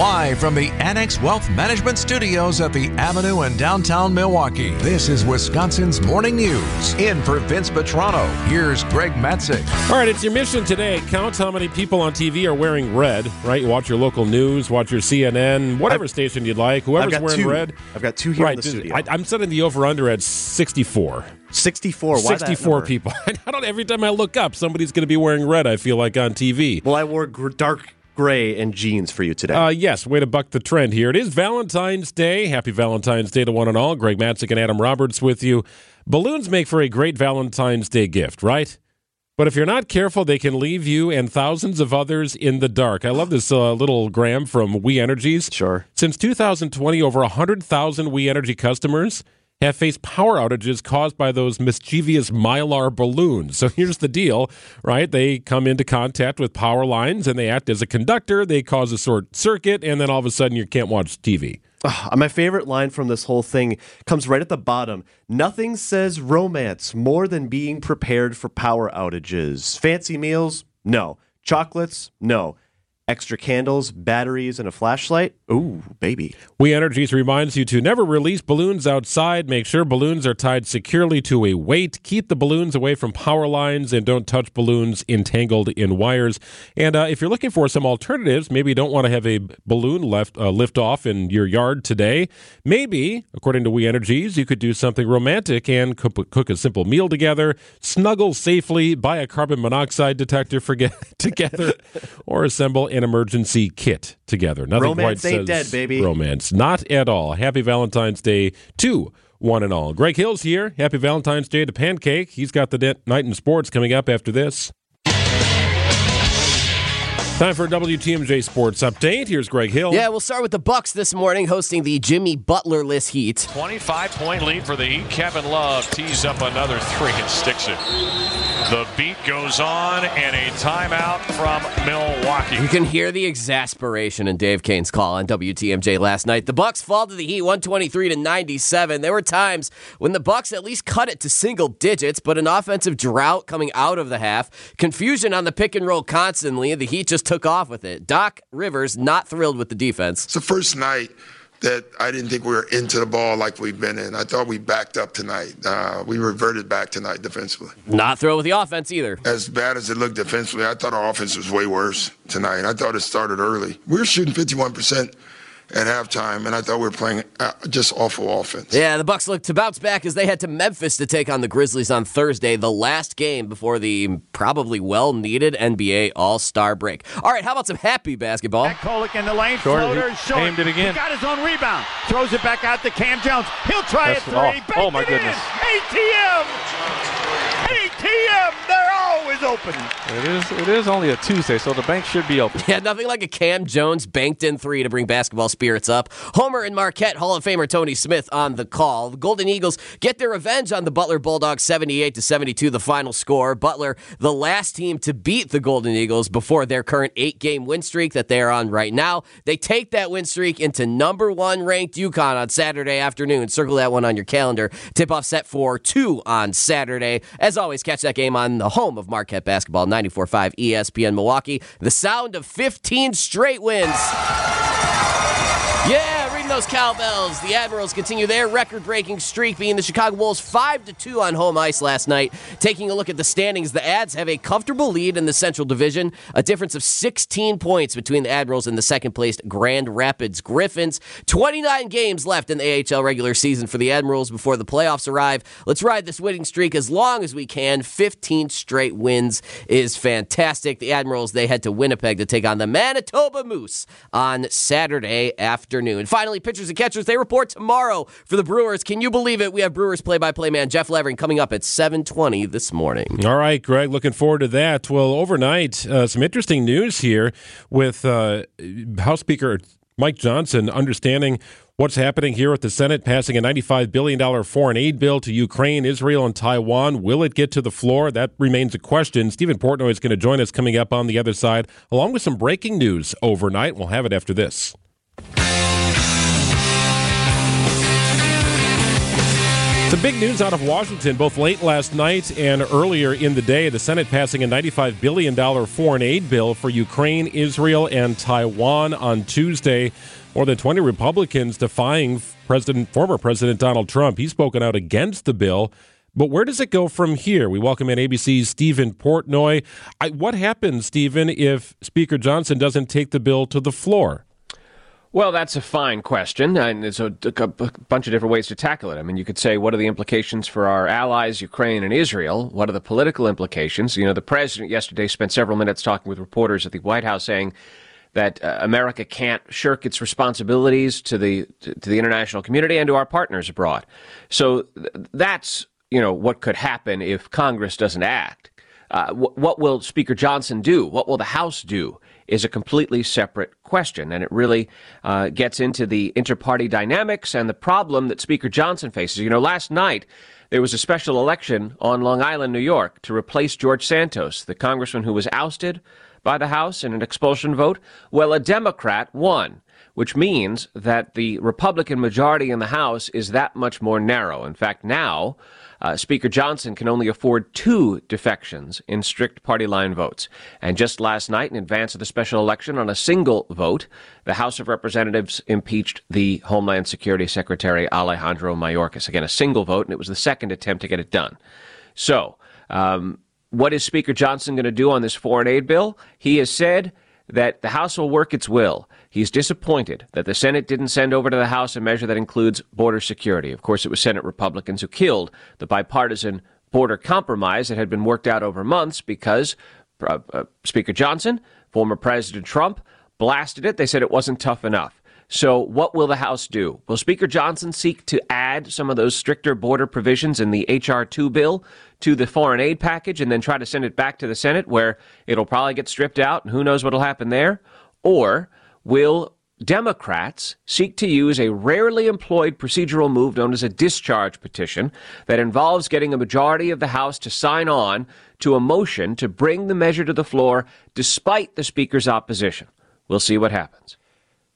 Live from the Annex Wealth Management Studios at the Avenue in downtown Milwaukee, this is Wisconsin's Morning News. In for Vince Vitrano, here's Greg Matzek. All right, it's your mission today. Count how many people on TV are wearing red, right? You watch your local news, watch your CNN, whatever I've, station you'd like. Whoever's wearing two. red. I've got two here right, in the studio. I, am setting the over under at 64. 64. Why 64 people. I don't. Every time I look up, somebody's going to be wearing red. I feel like on TV. Well, I wore gr- dark gray and jeans for you today. Uh, yes, way to buck the trend here. It is Valentine's Day. Happy Valentine's Day to one and all. Greg Matzek and Adam Roberts with you. Balloons make for a great Valentine's Day gift, right? But if you're not careful, they can leave you and thousands of others in the dark. I love this uh, little gram from We Energies. Sure. Since 2020, over 100,000 We Energy customers have faced power outages caused by those mischievous mylar balloons. So here's the deal, right? They come into contact with power lines and they act as a conductor. They cause a short circuit, and then all of a sudden you can't watch TV. Uh, my favorite line from this whole thing comes right at the bottom. Nothing says romance more than being prepared for power outages. Fancy meals? No. Chocolates? No. Extra candles, batteries, and a flashlight? Ooh, baby. We Energies reminds you to never release balloons outside. Make sure balloons are tied securely to a weight. Keep the balloons away from power lines and don't touch balloons entangled in wires. And uh, if you're looking for some alternatives, maybe you don't want to have a balloon left uh, lift off in your yard today. Maybe, according to We Energies, you could do something romantic and cook, cook a simple meal together, snuggle safely, buy a carbon monoxide detector for get, together, or assemble an emergency kit together. Nothing romance quite ain't says dead, baby. Romance, not at all. Happy Valentine's Day to one and all. Greg Hill's here. Happy Valentine's Day to Pancake. He's got the night in sports coming up after this. Time for a WTMJ Sports Update. Here's Greg Hill. Yeah, we'll start with the Bucks this morning hosting the Jimmy Butlerless Heat. 25 point lead for the Heat. Kevin Love tees up another three and sticks it. The beat goes on and a timeout from Milwaukee. You can hear the exasperation in Dave Koehn's call on WTMJ last night. The Bucks fall to the Heat 123 to 97. There were times when the Bucks at least cut it to single digits, but an offensive drought coming out of the half, confusion on the pick and roll constantly, the Heat just took off with it. Doc Rivers not thrilled with the defense. It's the first night that I didn't think we were into the ball like we've been in. I thought we backed up tonight. Uh, we reverted back tonight defensively. Not throw with the offense either. As bad as it looked defensively, I thought our offense was way worse tonight. I thought it started early. We were shooting 51% at halftime, and I thought we were playing uh, just awful offense. Yeah, the Bucks look to bounce back as they head to Memphis to take on the Grizzlies on Thursday, the last game before the probably well-needed NBA All-Star break. All right, how about some happy basketball? Back Kolek in the lane, Short, floater, short. aimed it again. He got his own rebound. Throws it back out to Cam Jones. He'll try That's- a three. oh, oh, my it goodness. In. ATM. ATM. They're always open. It is. It is only a Tuesday, so the bank should be open. Yeah, nothing like a Cam Jones banked in three to bring basketball spirits up. Homer and Marquette Hall of Famer Tony Smith on the call. The Golden Eagles get their revenge on the Butler Bulldogs 78 to 72, the final score. Butler, the last team to beat the Golden Eagles before their current eight game win streak that they are on right now. They take that win streak into number one ranked UConn on Saturday afternoon. Circle that one on your calendar. Tip off set for two on Saturday. As always, catch that game on the home of Marquette basketball, 94.5 ESPN Milwaukee. The sound of 15 straight wins. Yeah, those cowbells. The Admirals continue their record-breaking streak, beating the Chicago Wolves five to two on home ice last night. Taking a look at the standings, the Ads have a comfortable lead in the Central Division, a difference of 16 points between the Admirals and the second-placed Grand Rapids Griffins. 29 games left in the AHL regular season for the Admirals before the playoffs arrive. Let's ride this winning streak as long as we can. 15 straight wins is fantastic. The Admirals they head to Winnipeg to take on the Manitoba Moose on Saturday afternoon. Finally, pitchers and catchers they report tomorrow for the Brewers. Can you believe it? We have Brewers play-by-play man Jeff Levering coming up at 7:20 this morning. All right, Greg, looking forward to that. Well, overnight, uh, some interesting news here with uh, House Speaker Mike Johnson understanding what's happening here with the Senate passing a $95 billion foreign aid bill to Ukraine, Israel, and Taiwan. Will it get to the floor? That remains a question. Stephen Portnoy is going to join us coming up on the other side, along with some breaking news overnight. We'll have it after this. Some big news out of Washington, both late last night and earlier in the day. The Senate passing a $95 billion foreign aid bill for Ukraine, Israel, and Taiwan on Tuesday. More than 20 Republicans defying President, former President Donald Trump. He's spoken out against the bill. But where does it go from here? We welcome in ABC's Stephen Portnoy. I, what happens, Stephen, if Speaker Johnson doesn't take the bill to the floor? Well, that's a fine question, and there's a, a, bunch of different ways to tackle it. I mean, you could say, what are the implications for our allies, Ukraine and Israel? What are the political implications? You know, the president yesterday spent several minutes talking with reporters at the White House saying that uh, America can't shirk its responsibilities to the to, to, the international community and to our partners abroad. So th- that's you know what could happen if Congress doesn't act. Uh, wh- what will Speaker Johnson do? What will the House do? Is a completely separate question. And it really uh, gets into the inter-party dynamics and the problem that Speaker Johnson faces. You know, last night, there was a special election on Long Island, New York, to replace George Santos, the congressman who was ousted by the House in an expulsion vote. Well, a Democrat won which means that the Republican majority in the House is that much more narrow. In fact, now uh, Speaker Johnson can only afford two defections in strict party line votes. And just last night, in advance of the special election, on a single vote, the House of Representatives impeached the Homeland Security Secretary Alejandro Mayorkas. Again, a single vote, and it was the second attempt to get it done. So, um, what is Speaker Johnson going to do on this foreign aid bill? He has said that the House will work its will. He's disappointed that the Senate didn't send over to the House a measure that includes border security. Of course, it was Senate Republicans who killed the bipartisan border compromise that had been worked out over months because uh, uh, Speaker Johnson, former President Trump, blasted it. They said it wasn't tough enough. So, what will the House do? Will Speaker Johnson seek to add some of those stricter border provisions in the H.R. 2 bill to the foreign aid package and then try to send it back to the Senate where it'll probably get stripped out and who knows what'll happen there? Or will Democrats seek to use a rarely employed procedural move known as a discharge petition that involves getting a majority of the House to sign on to a motion to bring the measure to the floor despite the Speaker's opposition? We'll see what happens.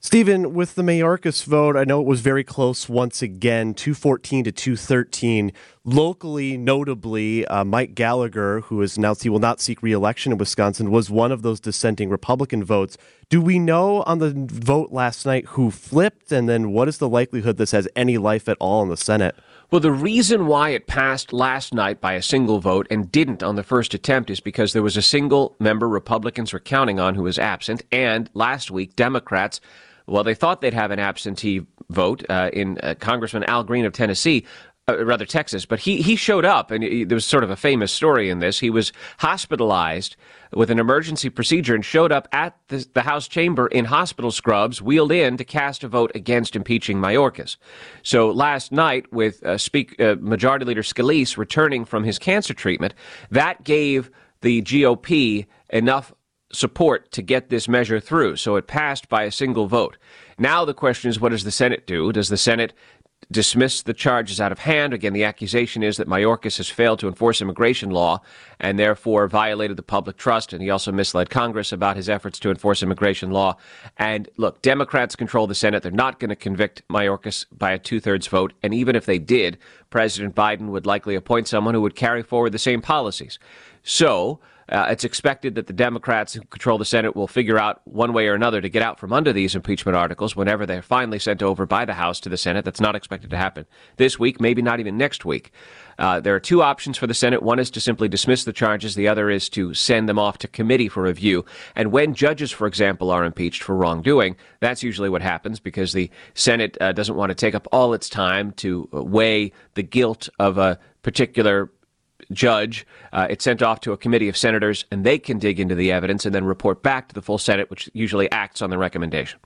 Stephen, with the Mayorkas vote, I know it was very close once again, 214 to 213. Locally, notably, uh, Mike Gallagher, who has announced he will not seek reelection in Wisconsin, was one of those dissenting Republican votes. Do we know on the vote last night who flipped? And then what is the likelihood this has any life at all in the Senate? Well, the reason why it passed last night by a single vote and didn't on the first attempt is because there was a single member Republicans were counting on who was absent. And last week, Democrats well, they thought they'd have an absentee vote uh, in uh, Congressman Al Green of Tennessee. Uh, rather Texas, but he he showed up, and he, there was sort of a famous story in this. He was hospitalized with an emergency procedure and showed up at the, the, House chamber in hospital scrubs, wheeled in to cast a vote against impeaching Mayorkas. So last night, with uh, Speak, uh, Majority Leader Scalise returning from his cancer treatment, that gave the GOP enough support to get this measure through. So it passed by a single vote. Now the question is, what does the Senate do? Does the Senate dismiss the charges out of hand. Again, the accusation is that Mayorkas has failed to enforce immigration law and therefore violated the public trust. And he also misled Congress about his efforts to enforce immigration law. And look, Democrats control the Senate. They're not going to convict Mayorkas by a two thirds vote. And even if they did, President Biden would likely appoint someone who would carry forward the same policies. So, uh, it's expected that the Democrats who control the Senate will figure out one way or another to get out from under these impeachment articles whenever they're finally sent over by the House to the Senate. That's not expected to happen this week, maybe not even next week. Uh, there are two options for the Senate. One is to simply dismiss the charges. The other is to send them off to committee for review. And when judges, for example, are impeached for wrongdoing, that's usually what happens because the Senate uh, doesn't want to take up all its time to weigh the guilt of a particular judge. Uh, it's sent off to a committee of senators, and they can dig into the evidence and then report back to the full Senate, which usually acts on the recommendation.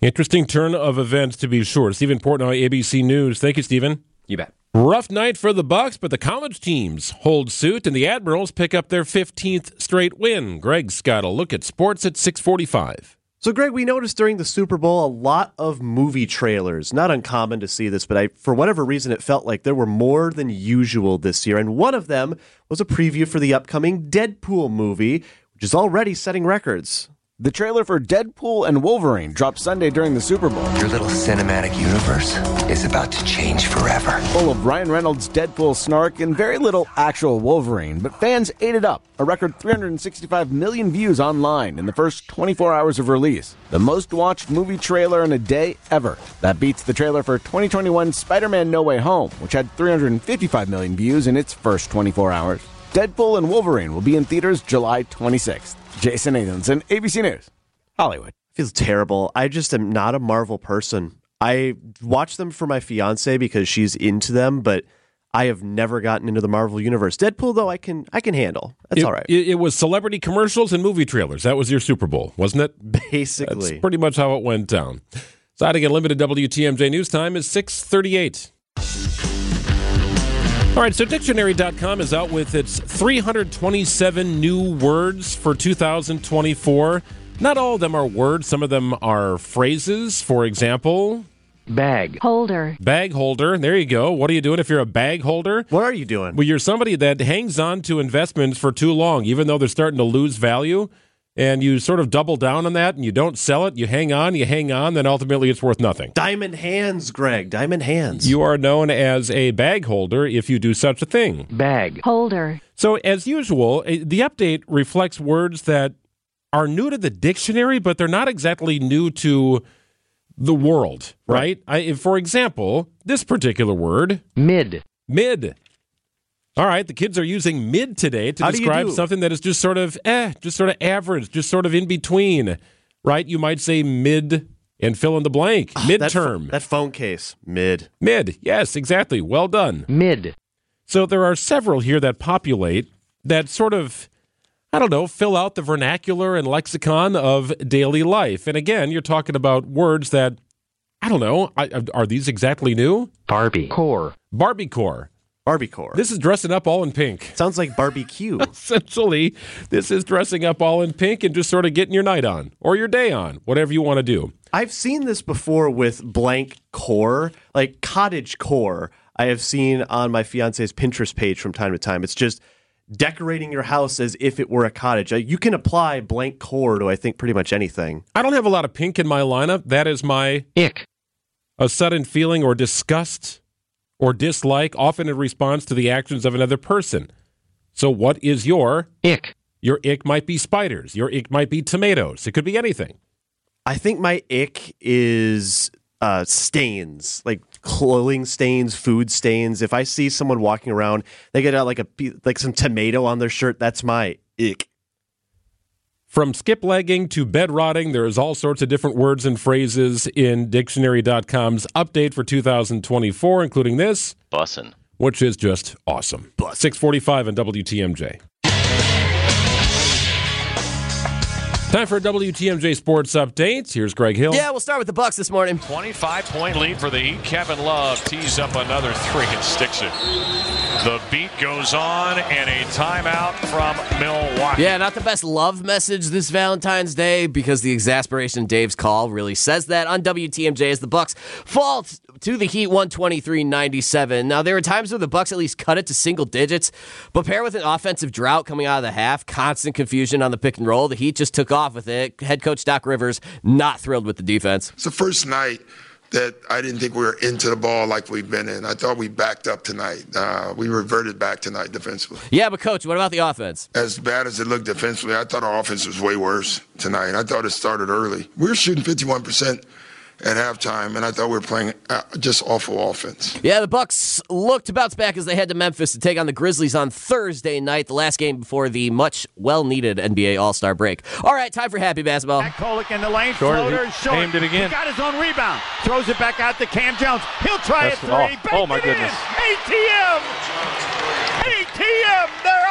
Interesting turn of events, to be sure. Stephen Portnoy, ABC News. Thank you, Stephen. You bet. Rough night for the Bucks, but the college teams hold suit, and the Admirals pick up their 15th straight win. Greg's got a look at sports at 645. So, Greg, we noticed during the Super Bowl a lot of movie trailers. Not uncommon to see this, but I, for whatever reason, it felt like there were more than usual this year. And one of them was a preview for the upcoming Deadpool movie, which is already setting records. The trailer for Deadpool and Wolverine dropped Sunday during the Super Bowl. Your little cinematic universe is about to change forever. Full of Ryan Reynolds' Deadpool snark and very little actual Wolverine, but fans ate it up. A record 365 million views online in the first 24 hours of release. The most watched movie trailer in a day ever. That beats the trailer for 2021 Spider Man No Way Home, which had 355 million views in its first 24 hours. Deadpool and Wolverine will be in theaters July 26th. Jason Nathanson, ABC News, Hollywood. feels terrible. I just am not a Marvel person. I watch them for my fiance because she's into them, but I have never gotten into the Marvel universe. Deadpool though, I can I can handle. That's it, all right. It, it was celebrity commercials and movie trailers. That was your Super Bowl, wasn't it? Basically, That's pretty much how it went down. Siding Unlimited WTMJ News Time is 638. All right, so dictionary.com is out with its 327 new words for 2024. Not all of them are words, some of them are phrases. For example, Bag. Holder. bag holder. There you go. What are you doing if you're a bag holder? What are you doing? Well, you're somebody that hangs on to investments for too long, even though they're starting to lose value. And you sort of double down on that and you don't sell it. You hang on, you hang on, then ultimately it's worth nothing. Diamond hands, Greg. Diamond hands. You are known as a bag holder if you do such a thing. Bag. Holder. So, as usual, eh, the update reflects words that are new to the dictionary, but they're not exactly new to the world, right? I, for example, this particular word, Mid. mid. All right, the kids are using mid today to How describe do? something that is just sort of eh, just sort of average, just sort of in between, right? You might say mid and fill in the blank. That pho- Midterm. That, phone case. Mid. mid. Yes, exactly. Well done. Mid. So there are several here that populate that sort of, I don't know, fill out the vernacular and lexicon of daily life. And again, you're talking about words that, I don't know, I, are these exactly new? Barbie. Core. Barbiecore. Barbiecore. This is dressing up all in pink. sounds like barbecue. Essentially, this is dressing up all in pink and just sort of getting your night on or your day on, whatever you want to do. I've seen this before with blank core, like cottage core. I have seen on my fiance's Pinterest page from time to time. It's just decorating your house as if it were a cottage. Uh, You can apply blank core to I think pretty much anything. I don't have a lot of pink in my lineup. That is my Ick. a sudden feeling or disgust or dislike, often in response to the actions of another person. So, what is your Ick. your ick? Might be spiders. Your ick might be tomatoes. It could be anything. I think my ick is uh, stains, like clothing stains, food stains. If I see someone walking around, they get out like a like some tomato on their shirt. That's my ick. From skip legging to bed rotting, there's all sorts of different words and phrases in dictionary.com's update for 2024, including this, Bussin'. which is just awesome. 645 on WTMJ. Time for a WTMJ Sports Update. Here's Greg Hill. Yeah, we'll start with the Bucks this morning. 25 point lead for the Heat. Kevin Love tees up another three and sticks it. The beat goes on, and a timeout from Milwaukee. Yeah, not the best love message this Valentine's Day because the exasperation Dave's call really says that on WTMJ as the Bucks fall to the Heat 123-97. Now there were times where the Bucks at least cut it to single digits, but paired with an offensive drought coming out of the half, constant confusion on the pick and roll, the Heat just took off with it. Head coach Doc Rivers not thrilled with the defense. It's the first night that I didn't think we were into the ball like we've been in. I thought we backed up tonight. Uh, we reverted back tonight defensively. Yeah, but coach, what about the offense? As bad as it looked defensively, I thought our offense was way worse tonight. I thought it started early. We were shooting 51% at halftime, and I thought we were playing uh, just awful offense. Yeah, the Bucks look to bounce back as they head to Memphis to take on the Grizzlies on Thursday night, the last game before the much well-needed NBA All-Star break. All right, time for happy basketball. Kolek in the lane, Short, floater, he short. aimed it again. He got his own rebound. Throws it back out to Cam Jones. He'll try That's- a three. oh, oh, my goodness. In. ATM. ATM. They're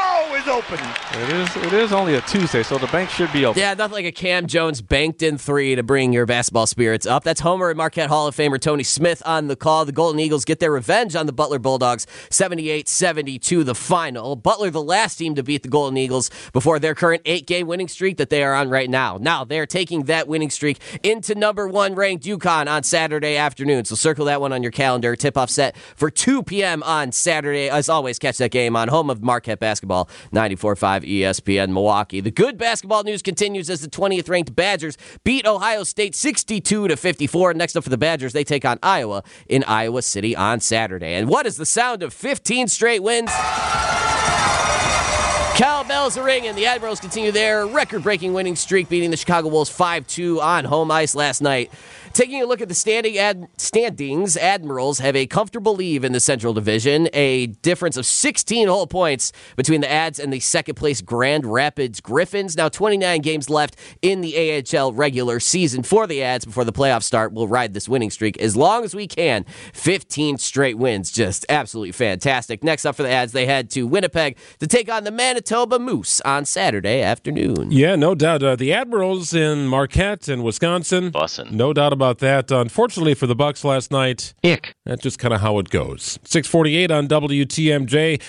always open. It is. It is only a Tuesday, so the bank should be open. Yeah, nothing like a Cam Jones banked in three to bring your basketball spirits up. That's Homer and Marquette Hall of Famer Tony Smith on the call. The Golden Eagles get their revenge on the Butler Bulldogs, 78-72 the final. Butler the last team to beat the Golden Eagles before their current eight-game winning streak that they are on right now. Now, they're taking that winning streak into number one ranked UConn on Saturday afternoon. So circle that one on your calendar. Tip-off set for 2 p.m. on Saturday. As always, catch that game on home of Marquette basketball, 94.5 ESPN Milwaukee. The good basketball news continues as the 20th ranked Badgers beat Ohio State 62 to 54. Next up for the Badgers, they take on Iowa in Iowa City on Saturday. And what is the sound of 15 straight wins? Cowbells are ringing. The Admirals continue their record breaking winning streak, beating the Chicago Wolves 5 2 on home ice last night. Taking a look at the standing ad- standings, Admirals have a comfortable lead in the Central Division, a difference of 16 whole points between the Ads and the second place Grand Rapids Griffins. Now 29 games left in the AHL regular season for the Ads before the playoffs start. We'll ride this winning streak as long as we can. 15 straight wins, just absolutely fantastic. Next up for the Ads, they head to Winnipeg to take on the Manitoba Moose on Saturday afternoon. Yeah, no doubt. Uh, the Admirals in Marquette and Wisconsin. Bussin'. No doubt about that. Unfortunately for the Bucks last night, Ick. that's just kind of how it goes. 648 on WTMJ.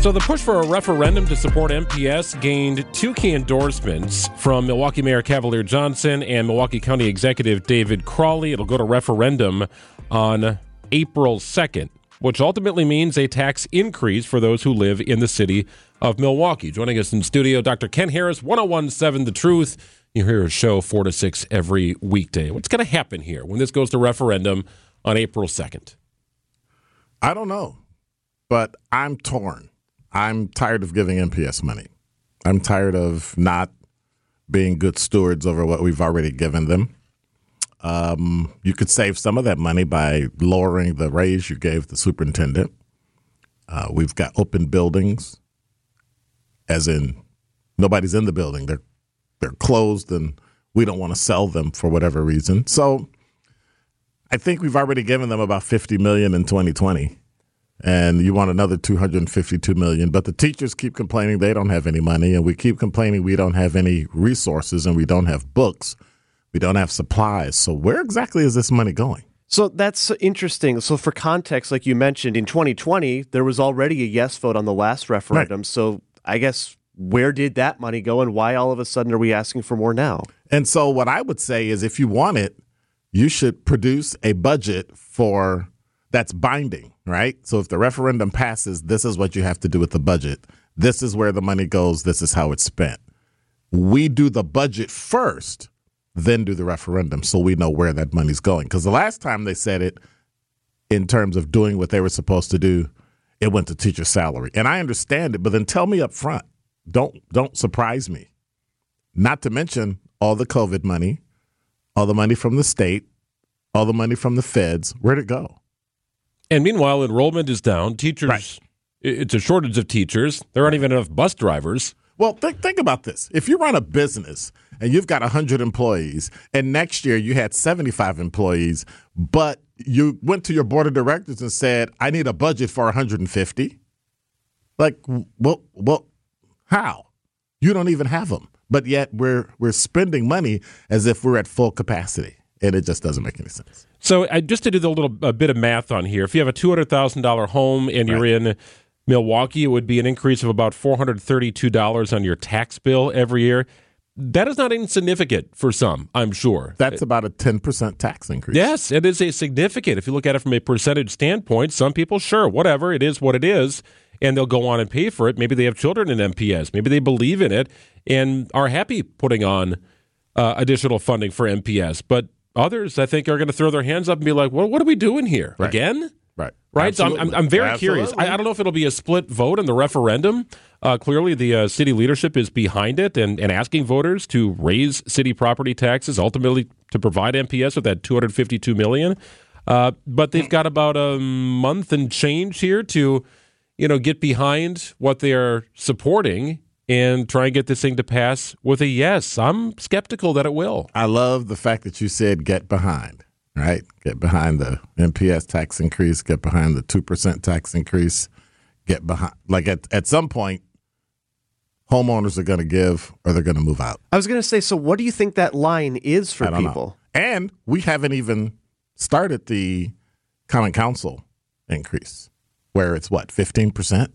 So the push for a referendum to support MPS gained two key endorsements from Milwaukee Mayor Cavalier Johnson and Milwaukee County Executive David Crowley. It'll go to referendum on April 2nd, which ultimately means a tax increase for those who live in the city of Milwaukee. Joining us in studio, Dr. Ken Harris, 1017 The Truth. You hear a show 4 to 6 every weekday. What's going to happen here when this goes to referendum on April 2nd? I don't know, but I'm torn. I'm tired of giving MPS money. I'm tired of not being good stewards over what we've already given them. Um, you could save some of that money by lowering the raise you gave the superintendent. Uh, we've got open buildings, as in nobody's in the building. They're they're closed, and we don't want to sell them for whatever reason. So, I think we've already given them about fifty million in 2020 and you want another 252 million but the teachers keep complaining they don't have any money and we keep complaining we don't have any resources and we don't have books we don't have supplies so where exactly is this money going So that's interesting. So, for context, like you mentioned, in 2020, there was already a yes vote on the last referendum. So, I guess where did that money go and why all of a sudden are we asking for more now? and so what i would say is if you want it you should produce a budget for that's binding right? So if the referendum passes this is what you have to do with the budget. This is where the money goes. This is how it's spent. We do the budget first then do the referendum so we know where that money's going. Because the last time they said it in terms of doing what they were supposed to do it went to teacher salary and i understand it but then tell me up front don't don't surprise me not to mention all the covid money all the money from the state all the money from the feds where'd it go And meanwhile, enrollment is down. Teachers, Right. it's a shortage of teachers. There aren't even enough bus drivers. Well, think think about this. If you run a business and you've got 100 employees and next year you had 75 employees, but you went to your board of directors and said, "I need a budget for 150." Like, well, well, how? You don't even have them. But yet we're we're spending money as if we're at full capacity, and it just doesn't make any sense. So, I, just to do the little a bit of math on here, if you have a two hundred thousand dollar home and you're in Milwaukee, it would be an increase of about four hundred thirty two dollars on your tax bill every year. That is not insignificant for some, I'm sure. That's about a 10% tax increase. Yes, it is a significant. If you look at it from a percentage standpoint, some people, sure, whatever, it is what it is, and they'll go on and pay for it. Maybe they have children in MPS. Maybe they believe in it and are happy putting on uh, additional funding for MPS. But others, I think, are going to throw their hands up and be like, "What? What are we doing here Right. again?" Right. Right. So I'm, I'm, I'm very curious. I, I don't know if it'll be a split vote in the referendum. Uh, clearly, the uh, city leadership is behind it and, and asking voters to raise city property taxes, ultimately to provide MPS with that 252 million. Uh, but they've got about a month and change here to, you know, get behind what they are supporting and try and get this thing to pass with a yes. I'm skeptical that it will. I love the fact that you said get behind, right? Get behind the MPS tax increase, get behind the 2% tax increase, get behind, like at, at some point, homeowners are going to give or they're going to move out. I was going to say, so what do you think that line is for people? know. And we haven't even started the common council increase, where it's what, 15%?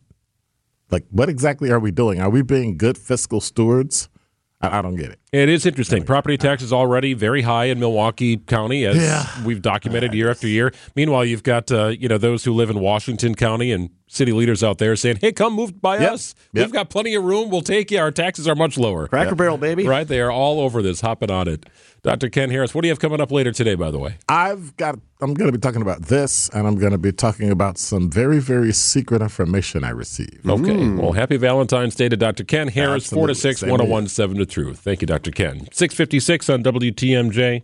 Like, what exactly are we doing? Are we being good fiscal stewards? I, I don't get it. It is interesting. Property taxes already very high in Milwaukee County, as Yeah. we've documented year after year. Meanwhile, you've got uh, you know those who live in Washington County and city leaders out there saying, "Hey, come move by Yep. us. Yep. We've got plenty of room. We'll take you. Our taxes are much lower." Cracker Barrel, baby. Right? They are all over this, hopping on it. Dr. Ken Harris, what do you have coming up later today? By the way, I've got. I'm going to be talking about this, and I'm going to be talking about some very, very secret information I received. okay. Well, happy Valentine's Day to Dr. Ken Harris, four to Absolutely. six, one to one seven. The truth. Thank you, Dr. Ken. Six fifty six on WTMJ.